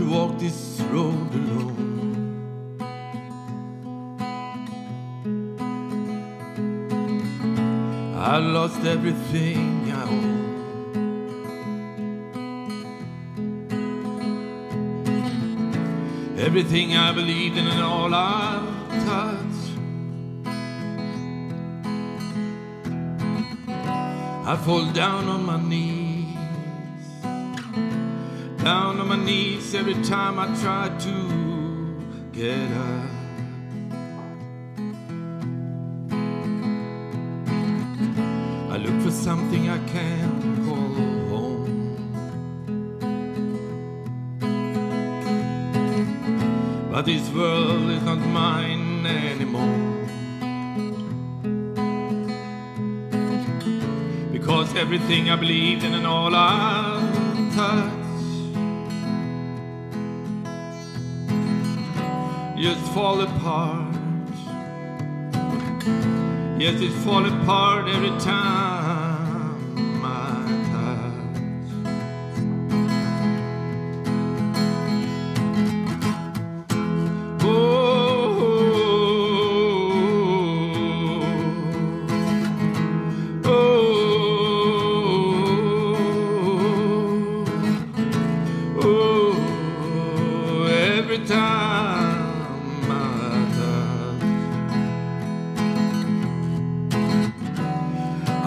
to walk this road alone. I lost everything I own. Everything I believed in and all I touched. I fall down on my knees down on my knees every time I try to get up. I look for something I can call home. But this world is not mine anymore. Because everything I believed in and all I touch just fall apart. Yes, it's fall apart every time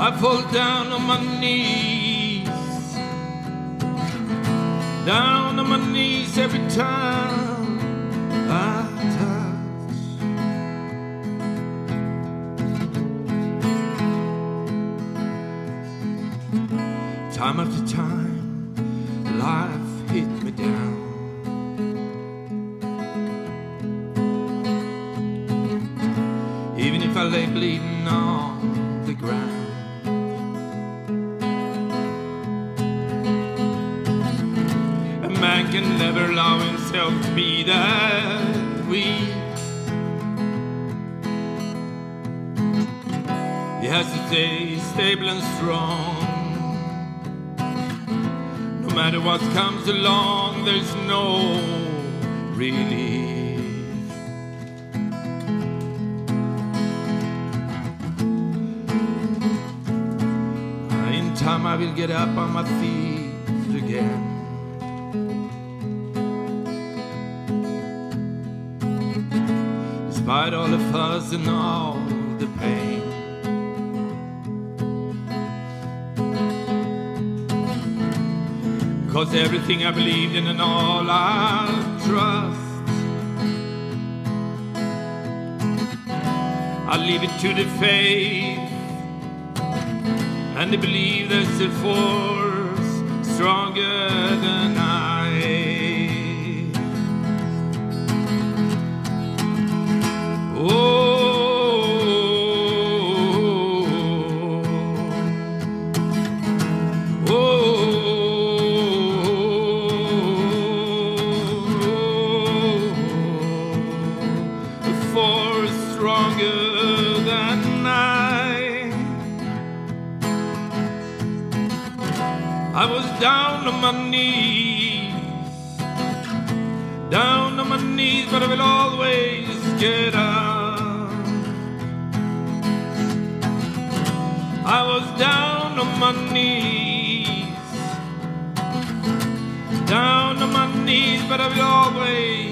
I fall down on my knees, down on my knees every time I touch. Time after time, life hit me down. Even if I lay bleeding on can never allow himself to be that weak. He has to stay stable and strong. No matter what comes along, there's no relief. In time, I will get up on my feet again. Despite all the fuss and all the pain. Cause everything I believed in and all I trust I leave it to the faith And they believe there's a force stronger than stronger than I. I was down on my knees, down on my knees, but I will always get up. I was down on my knees, down on my knees, but I will always